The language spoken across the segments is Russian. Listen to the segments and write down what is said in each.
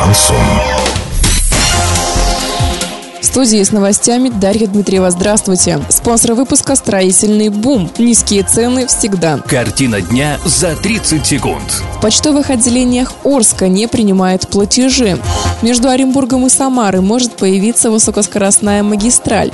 Шансон. В студии с новостями Дарья Дмитриева. Здравствуйте. Спонсор выпуска «Строительный бум». Низкие цены всегда. Картина дня за 30 секунд. В почтовых отделениях Орска не принимают платежи. Между Оренбургом и Самарой может появиться высокоскоростная магистраль.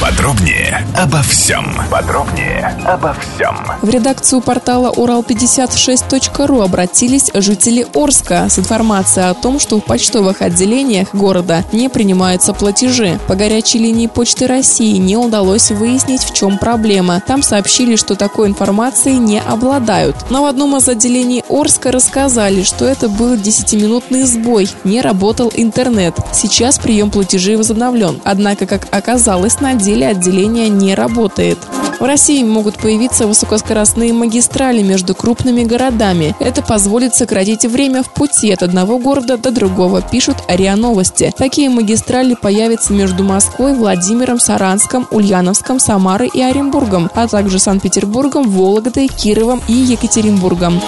Подробнее обо всем. Подробнее обо всем. В редакцию портала Урал56.ру обратились жители Орска с информацией о том, что в почтовых отделениях города не принимаются платежи. По горячей линии Почты России не удалось выяснить, в чем проблема. Там сообщили, что такой информацией не обладают. Но в одном из отделений Орска рассказали, что это был 10-минутный сбой, не работал интернет. Сейчас прием платежей возобновлен. Однако, как оказалось, на деле отделение не работает. В России могут появиться высокоскоростные магистрали между крупными городами. Это позволит сократить время в пути от одного города до другого, пишут РИА Новости. Такие магистрали появятся между Москвой, Владимиром, Саранском, Ульяновском, Самарой и Оренбургом, а также Санкт-Петербургом, Вологдой, Кировом и Екатеринбургом.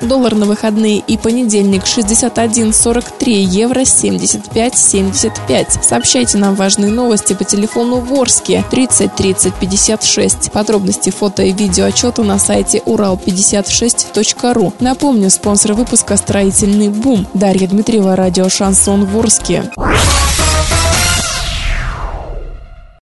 Доллар на выходные и понедельник 61.43, евро 75.75. Сообщайте нам важные новости по телефону Ворске 30 30 56. Подробности фото и видео отчета на сайте урал56.ру. Напомню, спонсор выпуска «Строительный бум». Дарья Дмитриева, радио «Шансон Ворске».